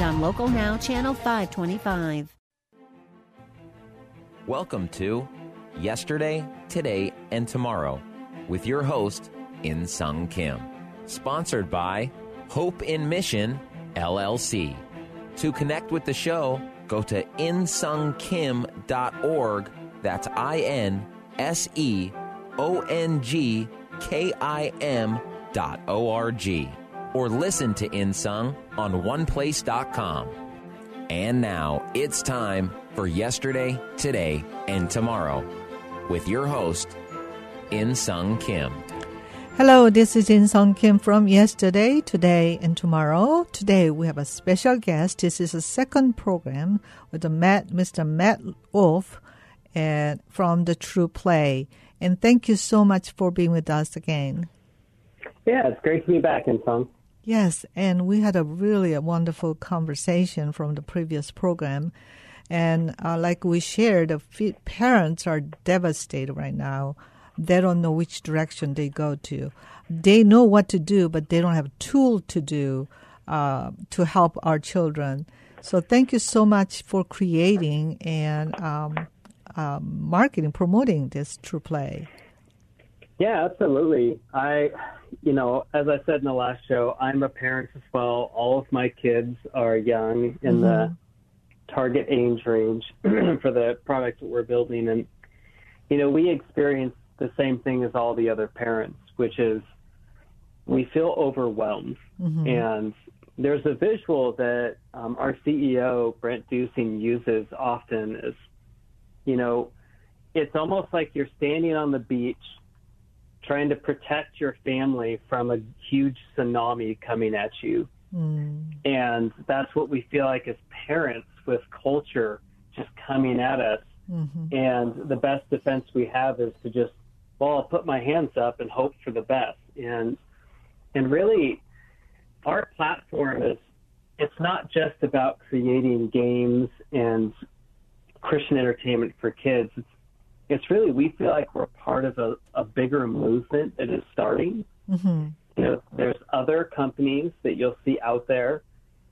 on Local Now, Channel 525. Welcome to Yesterday, Today, and Tomorrow with your host, In Sung Kim. Sponsored by Hope in Mission, LLC. To connect with the show, go to insungkim.org. That's I N S E O N G K I M dot O R G. Or listen to Insung on oneplace.com. And now it's time for yesterday, today, and tomorrow with your host, In Sung Kim. Hello, this is In Sung Kim from Yesterday, Today, and Tomorrow. Today we have a special guest. This is a second program with the Matt, Mr. Matt Wolf and from the TruPlay. And thank you so much for being with us again. Yeah, it's great to be back In Sung. Yes, and we had a really a wonderful conversation from the previous program. And uh, like we shared, the parents are devastated right now. They don't know which direction they go to. They know what to do, but they don't have a tool to do uh, to help our children. So thank you so much for creating and um, um, marketing, promoting this TruPlay. Yeah, absolutely. I, you know, as I said in the last show, I'm a parent as well. All of my kids are young in mm-hmm. the target age range for the products that we're building. And, you know, we experience the same thing as all the other parents, which is we feel overwhelmed. Mm-hmm. And there's a visual that um, our CEO, Brent Dusing, uses often is, you know, it's almost like you're standing on the beach trying to protect your family from a huge tsunami coming at you. Mm. And that's what we feel like as parents with culture just coming at us. Mm-hmm. And the best defense we have is to just, well, I'll put my hands up and hope for the best. And and really, our platform is it's not just about creating games and Christian entertainment for kids. It's it's really we feel like we're part of a, a bigger movement that is starting. Mm-hmm. You know, there's other companies that you'll see out there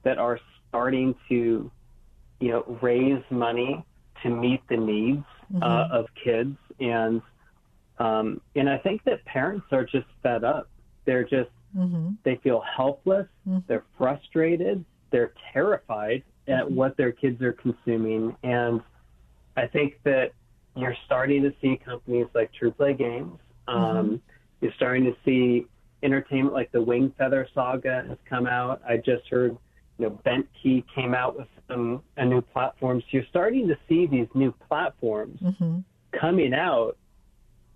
that are starting to, you know, raise money to meet the needs mm-hmm. uh, of kids, and um, and I think that parents are just fed up. They're just mm-hmm. they feel helpless. Mm-hmm. They're frustrated. They're terrified at mm-hmm. what their kids are consuming, and I think that you're starting to see companies like TruPlay Games. Um, mm-hmm. You're starting to see entertainment like the Wingfeather Saga has come out. I just heard, you know, Bent Key came out with some a new platform. So you're starting to see these new platforms mm-hmm. coming out,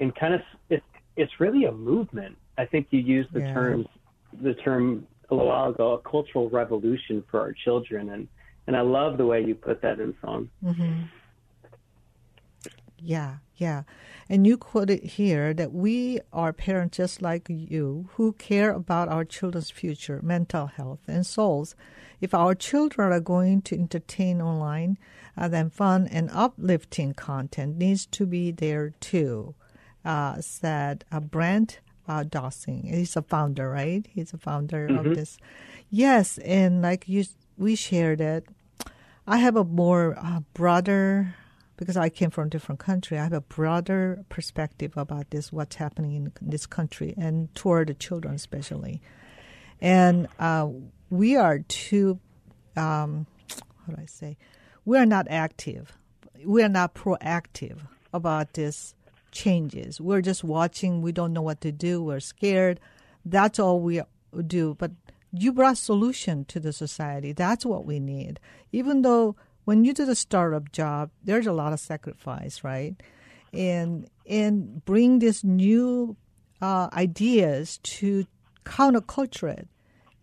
and kind of it's it's really a movement. I think you used the yeah. terms the term a little while ago, a cultural revolution for our children, and and I love the way you put that In Sung. Mm-hmm. Yeah, yeah. And you quoted here that we are parents just like you who care about our children's future, mental health, and souls. If our children are going to entertain online, uh, then fun and uplifting content needs to be there too, uh, said uh, Brent uh, Dusing. He's a founder, right? He's a founder mm-hmm. of this. Yes, and like you, we shared it. I have a more uh, broader because I came from a different country, I have a broader perspective about this, what's happening in this country, and toward the children especially. And uh, we are too, um, how do I say, we are not active. We are not proactive about this changes. We're just watching. We don't know what to do. We're scared. That's all we do. But you brought solution to the society. That's what we need. Even though when you do the startup job, there's a lot of sacrifice, right? And and bring these new uh, ideas to counterculture it.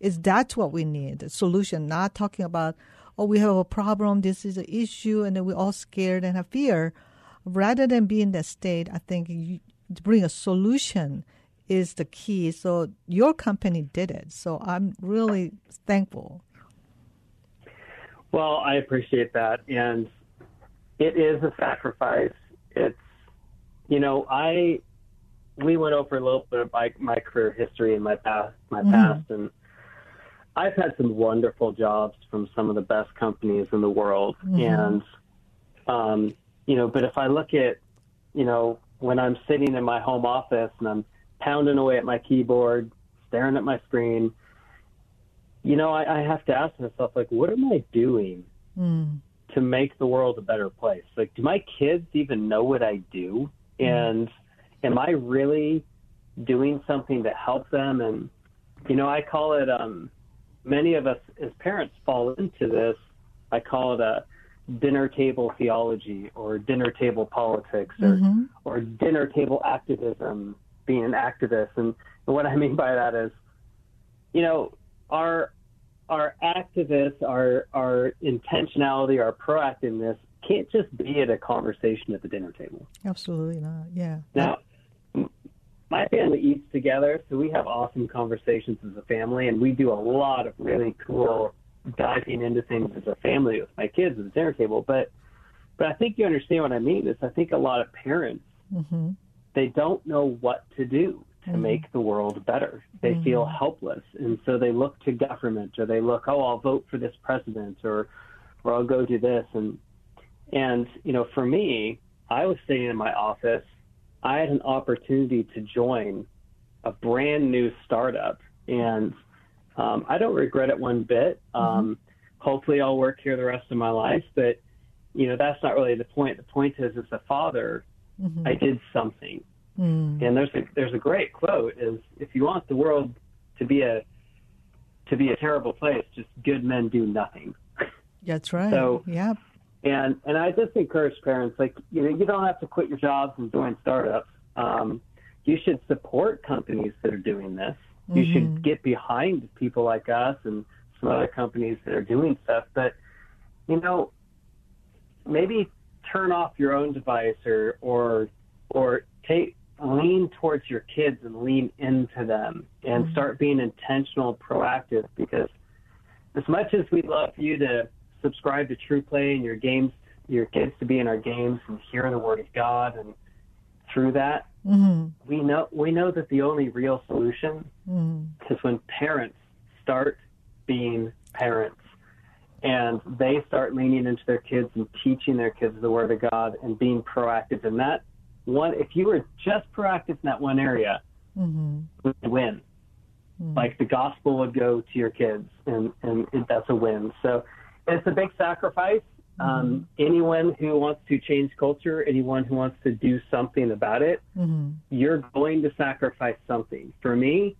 Is that's what we need? A solution, not talking about oh, we have a problem, this is an issue, and then we're all scared and have fear. Rather than be in that state, I think you, bring a solution is the key. So your company did it. So I'm really thankful. Well, I appreciate that. And it is a sacrifice. It's, you know, I, we went over a little bit of my, my career history and my past, my mm-hmm. past, and I've had some wonderful jobs from some of the best companies in the world. Mm-hmm. And, um, you know, but if I look at, you know, when I'm sitting in my home office and I'm pounding away at my keyboard, staring at my screen, you know, I, I have to ask myself, like, what am I doing mm. to make the world a better place? Like, do my kids even know what I do? Mm. And am I really doing something to help them? And, you know, I call it, um, many of us as parents fall into this. I call it a dinner table theology or dinner table politics or, mm-hmm. or dinner table activism, being an activist. And, and what I mean by that is, you know, our our activists, our our intentionality, our proactiveness can't just be at a conversation at the dinner table. Absolutely not. Yeah. Now, my family eats together, so we have awesome conversations as a family, and we do a lot of really cool diving into things as a family with my kids at the dinner table. But but I think you understand what I mean. Is I think a lot of parents mm-hmm. they don't know what to do to mm-hmm. make the world better. They mm-hmm. feel helpless, and so they look to government, or they look, oh, I'll vote for this president, or or I'll go do this, and and you know, for me, I was sitting in my office. I had an opportunity to join a brand new startup, and um, I don't regret it one bit. Mm-hmm. Um. Hopefully, I'll work here the rest of my life, but you know that's not really the point. The point is, as a father, mm-hmm. I did something, mm. and there's a there's a great quote: "Is if you want the world to be a to be a terrible place, just good men do nothing." That's right. So yeah. And and I just encourage parents like you know you don't have to quit your jobs and join startups. Um, you should support companies that are doing this. You mm-hmm. should get behind people like us and some other companies that are doing stuff. But, you know, maybe turn off your own device or, or, or take, lean towards your kids and lean into them and mm-hmm. start being intentional, proactive because as much as we'd love you to subscribe to TruPlay and your games, your kids to be in our games and hear the word of God and through that, mm-hmm. we know we know that the only real solution mm-hmm. is when parents start being parents and they start leaning into their kids and teaching their kids the word of God and being proactive in that one. If you were just proactive in that one area, mm-hmm. would win. Mm-hmm. Like the gospel would go to your kids, and and that's a win. So it's a big sacrifice um, anyone who wants to change culture, anyone who wants to do something about it, mm-hmm. you're going to sacrifice something. For me,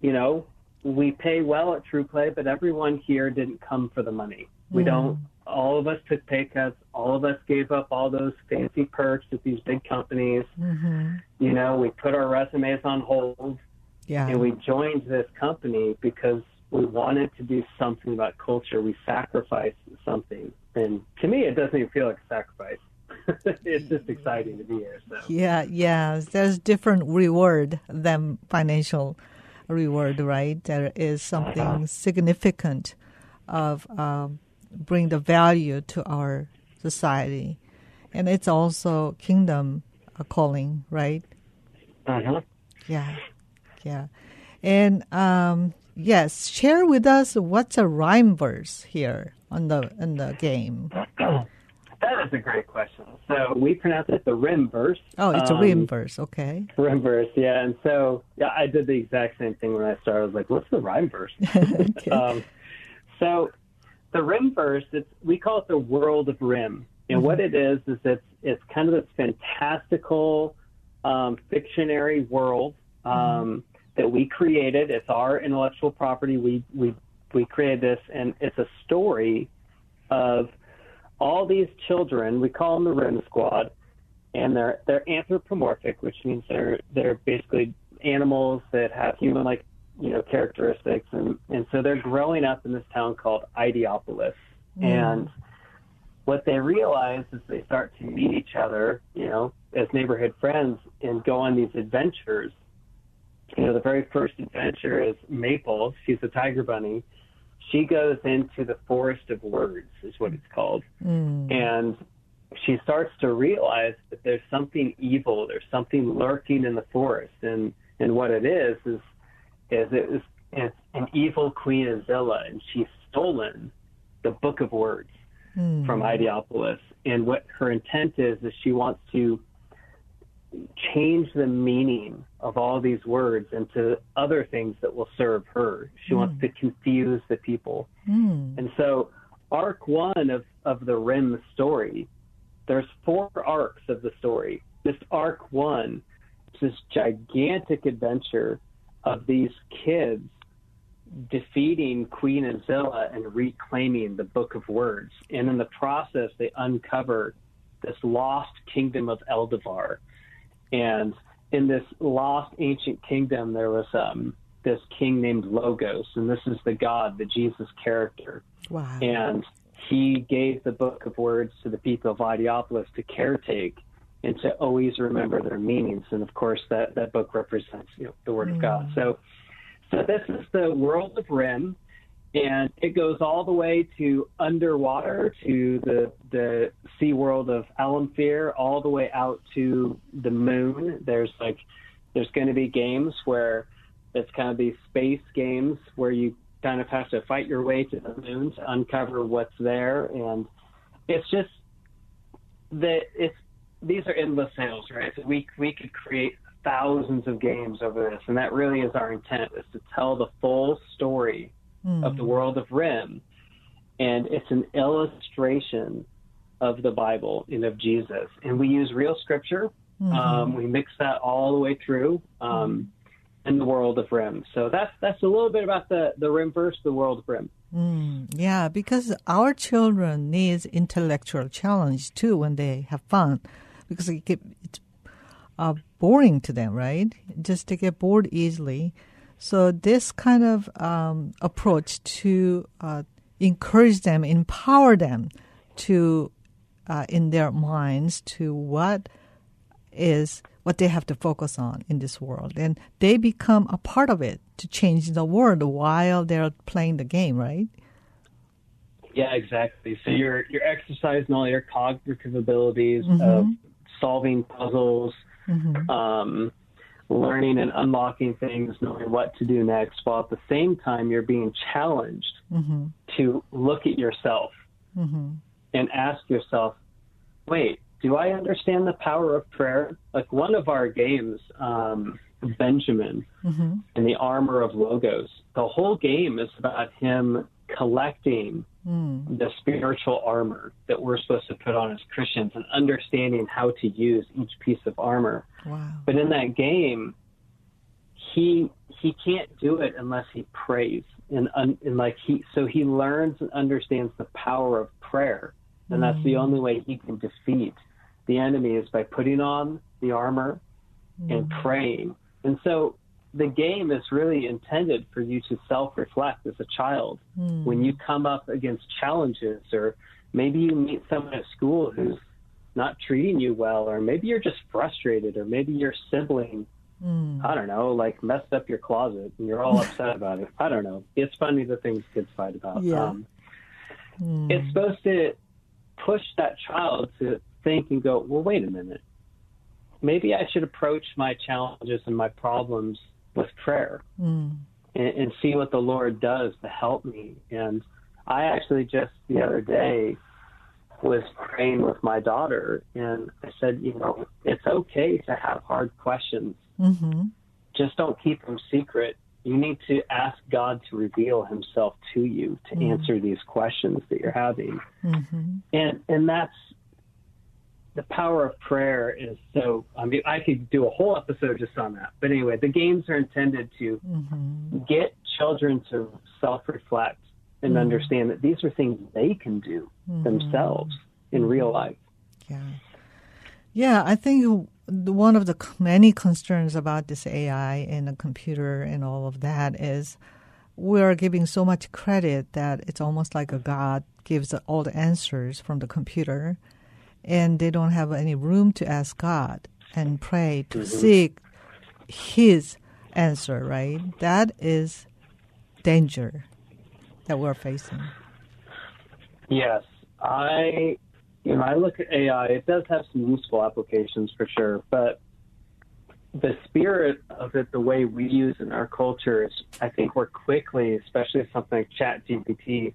you know, we pay well at TruPlay, but everyone here didn't come for the money. Mm-hmm. We don't. All of us took pay cuts. All of us gave up all those fancy perks at these big companies. Mm-hmm. You know, we put our resumes on hold. Yeah. And we joined this company because we wanted to do something about culture. We sacrificed something. And to me, it doesn't even feel like a sacrifice. it's just exciting to be here. So. Yeah, yeah. There's different reward than financial reward, right? There is something uh-huh. significant of um, bring the value to our society, and it's also kingdom calling, right? Uh huh. Yeah, yeah, and um, yes, share with us what's a rhyme verse here on the in the game. That is a great question. So we pronounce it the rim verse. Oh, it's a rim um, verse. Okay. Rim verse, yeah. And so yeah, I did the exact same thing when I started. I was like, "What's the rhyme verse?" okay. um, so the rim verse, it's we call it the world of rim, and mm-hmm. what it is is it's it's kind of this fantastical, um, fictionary world. Um, mm-hmm that we created. It's our intellectual property. We we we created this, and it's a story of all these children. We call them the Rim Squad, and they're they're anthropomorphic, which means they're they're basically animals that have human-like you know characteristics, and and so they're growing up in this town called Ideopolis, mm. And what they realize is they start to meet each other, you know, as neighborhood friends and go on these adventures. You know, the very first adventure is Maple. She's a tiger bunny. She goes into the forest of words, is what it's called. Mm. And she starts to realize that there's something evil, there's something lurking in the forest. And, and what it is, is, is it is it's an evil Queen Azilla, and she's stolen the book of words hmm. from Ideopolis. And what her intent is, is she wants to change the meaning of all these words into other things that will serve her. She hmm. wants to confuse the people. Hmm. And so, arc one of, of the Rim story, there's four arcs of the story. This arc one is this gigantic adventure of these kids defeating Queen Azilla and reclaiming the Book of Words. And in the process, they uncover this lost kingdom of Eldavar. And in this lost ancient kingdom, there was um, this king named Logos, and this is the God, the Jesus character. Wow. And he gave the Book of Words to the people of Ideopolis to caretake and to always remember their meanings. And of course, that, that book represents you know, the Word of mm-hmm. God. So, so this is the world of Rim, and it goes all the way to underwater to the the sea world of Alamfir, all the way out to the moon. There's like there's going to be games where it's kind of these space games where you kind of have to fight your way to the moon to uncover what's there, and it's just that it's these are endless sales, right? So we we could create thousands of games over this, and that really is our intent: is to tell the full story of the world of Rim, and it's an illustration of the Bible and of Jesus, and we use real scripture. Um, we mix that all the way through. Um, in the world of Rim, so that's that's a little bit about the the Rim verse, the world of Rim. Yeah, because our children needs intellectual challenge too when they have fun, because it get, it's uh, boring to them, right? Just to get bored easily. So this kind of um, approach to uh, encourage them, empower them to uh, in their minds to what is what they have to focus on in this world, and they become a part of it to change the world while they're playing the game, right? Yeah, exactly. So you're you're exercising all your cognitive abilities of solving puzzles, um, learning and unlocking things, knowing what to do next, while at the same time you're being challenged to look at yourself and ask yourself, wait, do I understand the power of prayer? Like one of our games, um, Benjamin in the armor of logos, the whole game is about him collecting hmm. the spiritual armor that we're supposed to put on as Christians and understanding how to use each piece of armor. Wow. But in that game, he he can't do it unless he prays and, un, and like he so he learns and understands the power of prayer, and that's the hmm. only way he can defeat the enemy is by putting on the armor and hmm. praying. And so the game is really intended for you to self-reflect as a child hmm. when you come up against challenges or maybe you meet someone at school who's not treating you well or maybe you're just frustrated or maybe your sibling hmm. I don't know, like messed up your closet and you're all upset about it. I don't know. It's funny the things kids fight about. Yeah. Um, hmm. It's supposed to push that child to think and go, well, wait a minute. Maybe I should approach my challenges and my problems with prayer mm. and, and see what the Lord does to help me. And I actually just the other day was praying with my daughter, and I said, you know, it's okay to have hard questions. Mm-hmm. Just don't keep them secret. You need to ask God to reveal Himself to you to mm. answer these questions that you're having, mm-hmm. and and that's the power of prayer is so. I mean, I could do a whole episode just on that. But anyway, the games are intended to mm-hmm. get children to self-reflect and mm-hmm. understand that these are things they can do mm-hmm. themselves in real life. Yeah. Yeah, I think one of the many concerns about this AI and the computer and all of that is we're giving so much credit that it's almost like a God gives all the answers from the computer, and they don't have any room to ask God and pray to seek His answer. Right? That is danger that we're facing. Yes, I you know I look at AI. It does have some useful applications for sure, but the spirit of it, the way we use it in our culture is, I think we're quickly, especially something like Chat GPT,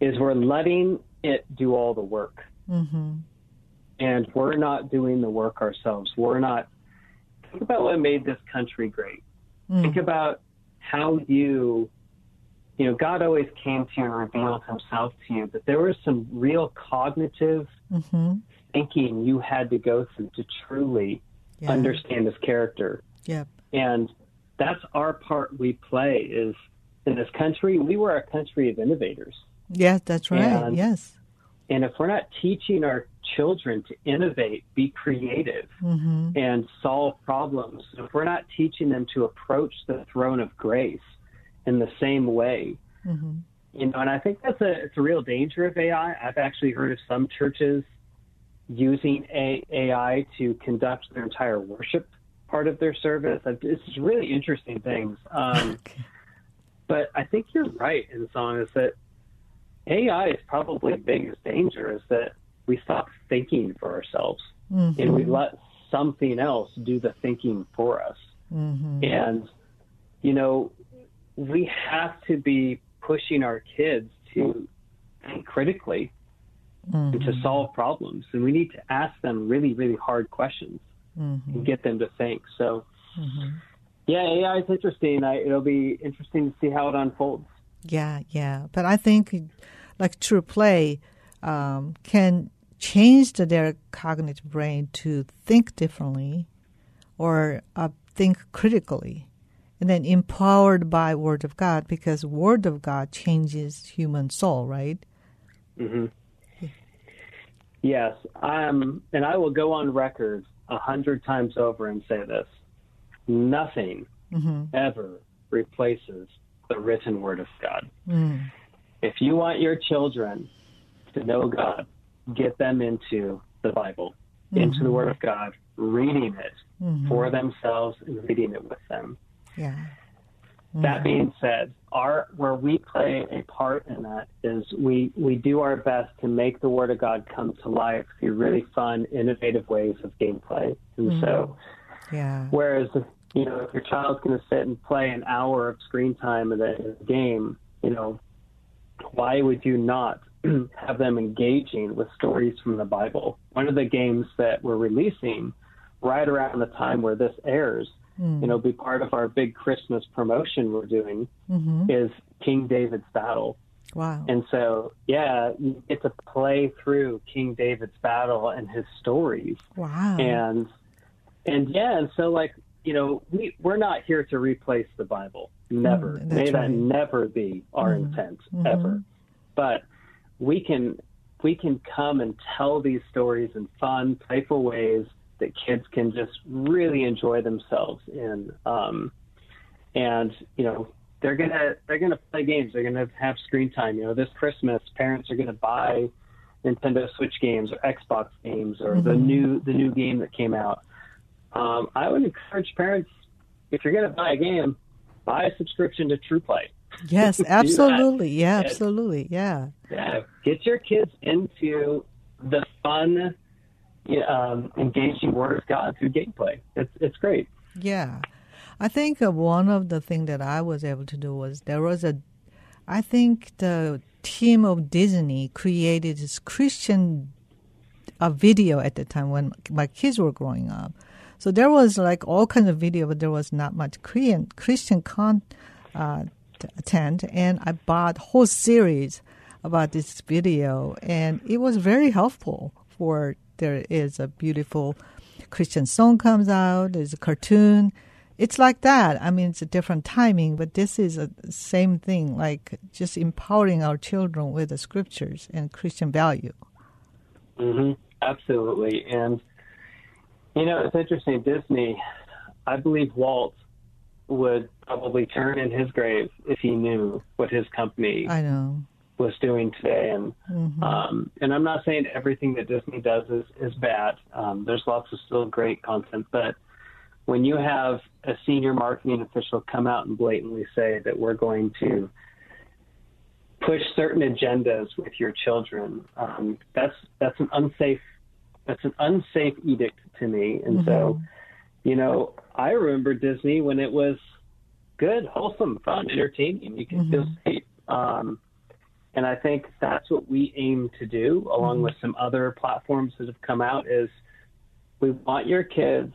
is we're letting it do all the work. Mm-hmm. And we're not doing the work ourselves. We're not. Think about what made this country great. Mm. Think about how you, you know, God always came to you and revealed himself to you, but there was some real cognitive Mm-hmm. thinking you had to go through to truly Yeah. understand his character. Yep. And that's our part we play is in this country, we were a country of innovators. Yes, that's right. And- yes. And if we're not teaching our children to innovate, be creative, Mm-hmm. and solve problems, if we're not teaching them to approach the throne of grace in the same way, Mm-hmm. you know, and I think that's a it's a real danger of AI. I've actually heard of some churches using a, AI to conduct their entire worship part of their service. It's really interesting things. Um, Okay. but I think you're right In Sung is that AI is probably the biggest danger is that we stop thinking for ourselves Mm-hmm. and we let something else do the thinking for us. Mm-hmm. And, you know, we have to be pushing our kids to think critically and Mm-hmm. to solve problems. And we need to ask them really, really hard questions Mm-hmm. and get them to think. So, yeah, AI is interesting. I, it'll be interesting to see how it unfolds. Yeah, yeah. But I think, like TruPlay, um, can change the, their cognitive brain to think differently, or uh, think critically, and then empowered by Word of God, because Word of God changes human soul, right? Yes, um, and I will go on record a hundred times over and say this: nothing ever replaces the written Word of God. Mm. If you want your children to know God, get them into the Bible, into the mm-hmm. Word of God, reading it mm-hmm. for themselves and reading it with them. Yeah. Mm-hmm. That being said, our where we play a part in that is we we do our best to make the Word of God come to life through really fun, innovative ways of gameplay. And so, Yeah. whereas you know if your child's going to sit and play an hour of screen time in a game, you know, why would you not have them engaging with stories from the Bible? One of the games that we're releasing right around the time where this airs you know, be part of our big Christmas promotion we're doing Mm-hmm. is King David's battle. Wow. And so, yeah, you get to play through King David's battle and his stories. Wow. And, and yeah, and so like, you know, we, we're not here to replace the Bible. Never. Mm, May that's that right. never be our intent ever. But we can, we can come and tell these stories in fun, playful ways that kids can just really enjoy themselves in. Um, and you know they're gonna they're gonna play games. They're gonna have screen time. You know, this Christmas, parents are gonna buy Nintendo Switch games or Xbox games or the new the new game that came out. Um, I would encourage parents if you're gonna buy a game, buy a subscription to TruPlay. yes, absolutely. Yeah, absolutely. Yeah. Yeah, get your kids into the fun, um, engaging Word of God through gameplay. It's it's great. Yeah. I think uh, one of the things that I was able to do was there was a, I think the team of Disney created this Christian a video at the time when my kids were growing up. So there was like all kinds of video, but there was not much Korean Christian con uh, content. And I bought whole series about this video, and it was very helpful. For there is a beautiful Christian song comes out. There's a cartoon. It's like that. I mean, it's a different timing, but this is a same thing. Like just empowering our children with the scriptures and Christian value. hmm Absolutely. And, you know, it's interesting. Disney, I believe Walt would probably turn in his grave if he knew what his company I know. was doing today. And mm-hmm. um, and I'm not saying everything that Disney does is is bad. Um, there's lots of still great content, but when you have a senior marketing official come out and blatantly say that we're going to push certain agendas with your children, um, that's that's an unsafe that's an unsafe edict to me. And mm-hmm. so, you know, I remember Disney when it was good, wholesome, fun, entertaining. You can mm-hmm. feel safe. Um, and I think that's what we aim to do, along mm-hmm. with some other platforms that have come out. Is we want your kids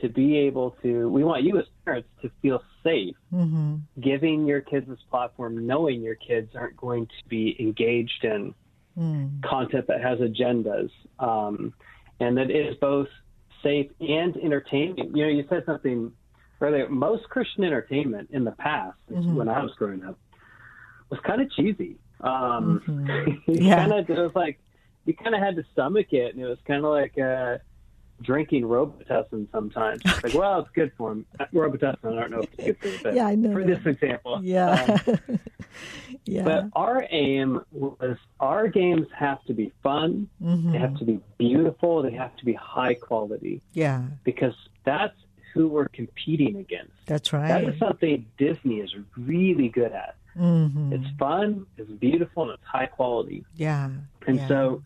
to be able to. We want you as parents to feel safe mm-hmm. giving your kids this platform, knowing your kids aren't going to be engaged in mm. content that has agendas, um, and that it is both safe and entertaining. You know, you said something earlier. Most Christian entertainment in the past, mm-hmm. when I was growing up, was kind of cheesy. Um, mm-hmm. yeah. kind of it was like you kind of had to stomach it, and it was kind of like uh, drinking Robitussin sometimes. Okay. Like, well, it's good for him. Robitussin, I don't know if it's good for you, but yeah, I know for that. this example. Yeah. Um, yeah. But our aim was our games have to be fun. Mm-hmm. They have to be beautiful. They have to be high quality. Yeah. Because that's who we're competing against. That's right. That is something Disney is really good at. Mm-hmm. It's fun, it's beautiful, and it's high quality. Yeah. And yeah. so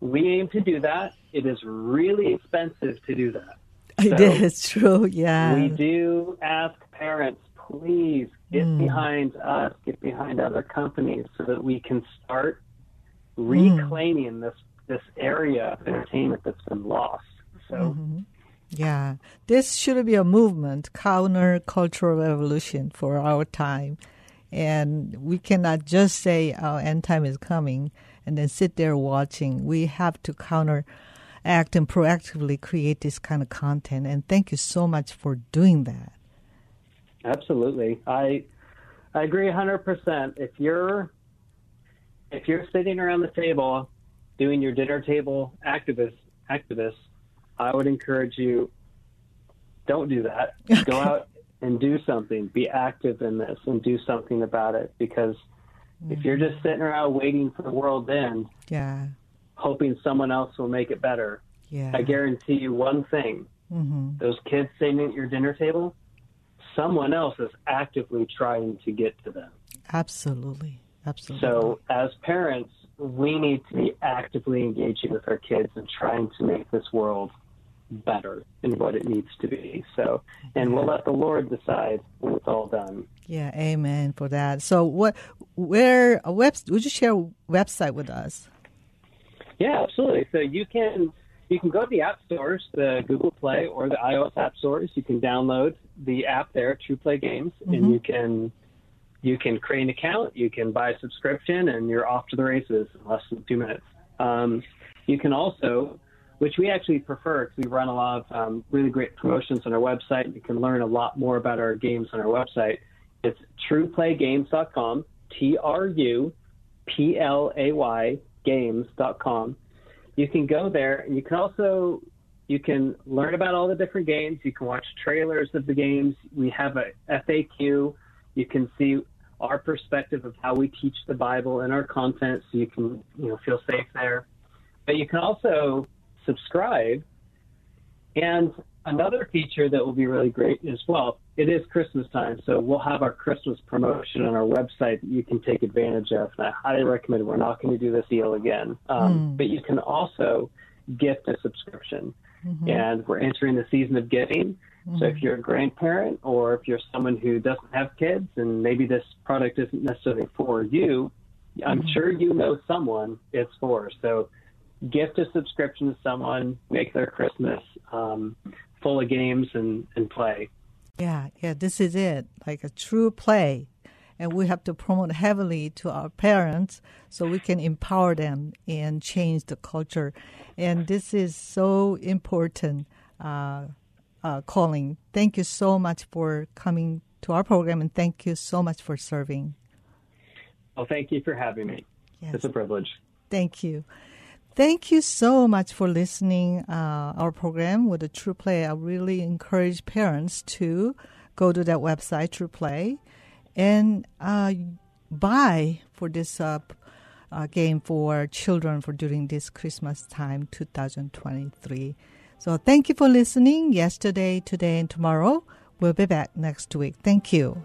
we aim to do that. It is really expensive to do that. It so is true, yeah. We do ask parents, please get mm. behind us, get behind other companies so that we can start mm. reclaiming mm. this this area of entertainment that's been lost. So mm-hmm. Yeah, this should be a movement, counter cultural revolution for our time. And we cannot just say our end time is coming and then sit there watching. We have to counteract and proactively create this kind of content. And thank you so much for doing that. Absolutely. I I agree 100%. If you're if you're sitting around the table doing your dinner table activist activists, I would encourage you don't do that. Okay. Go out and do something. Be active in this and do something about it because mm-hmm. if you're just sitting around waiting for the world to end, yeah, hoping someone else will make it better, yeah. I guarantee you one thing. Mm-hmm. Those kids sitting at your dinner table, someone else is actively trying to get to them. Absolutely. Absolutely. So, as parents, we need to be actively engaging with our kids and trying to make this world better in what it needs to be. So, and we'll let the Lord decide when it's all done. Yeah, amen for that. So, what, where, a web, would you share a website with us? Yeah, absolutely. So you can you can go to the app stores, the Google Play or the iOS app stores. You can download the app there, TruPlay Games, mm-hmm. and you can you can create an account, you can buy a subscription, and you're off to the races in less than two minutes. Um, you can also which we actually prefer because we run a lot of um, really great promotions on our website. You can learn a lot more about our games on our website. It's truplaygames.com, T R U P L A Y games.com. You can go there and you can also you can learn about all the different games. You can watch trailers of the games. We have a FAQ. You can see our perspective of how we teach the Bible and our content, so you can you know feel safe there. But you can also subscribe. And another feature that will be really great as well, it is Christmas time, so we'll have our Christmas promotion on our website that you can take advantage of. And I highly recommend we're not going to do this deal again. Um, mm. But you can also gift a subscription. Mm-hmm. And we're entering the season of giving. Mm-hmm. So if you're a grandparent or if you're someone who doesn't have kids and maybe this product isn't necessarily for you, I'm mm-hmm. sure you know someone it's for. So gift a subscription to someone, make their Christmas um, full of games and, and play. Yeah, yeah, this is it, like a true play. And we have to promote heavily to our parents so we can empower them and change the culture. And this is so important, uh, uh, Colin. Thank you so much for coming to our program and thank you so much for serving. Well, thank you for having me. Yes. It's a privilege. Thank you. Thank you so much for listening uh, our program with the TruPlay. I really encourage parents to go to that website, TruPlay, and uh, buy for this uh, uh, game for children for during this Christmas time 2023. So thank you for listening yesterday, today, and tomorrow. We'll be back next week. Thank you.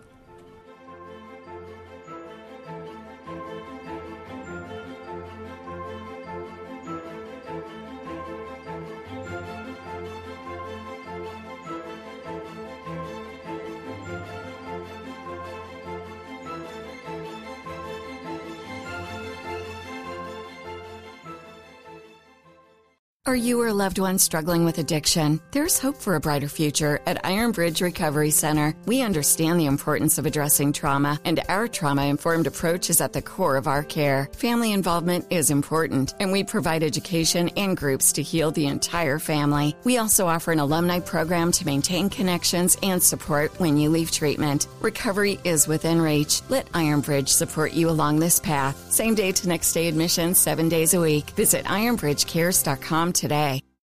Are you or a loved one struggling with addiction? There's hope for a brighter future at Iron Bridge Recovery Center. We understand the importance of addressing trauma, and our trauma informed approach is at the core of our care. Family involvement is important, and we provide education and groups to heal the entire family. We also offer an alumni program to maintain connections and support when you leave treatment. Recovery is within reach. Let Iron Bridge support you along this path. Same day to next day admission, seven days a week. Visit ironbridgecares.com today.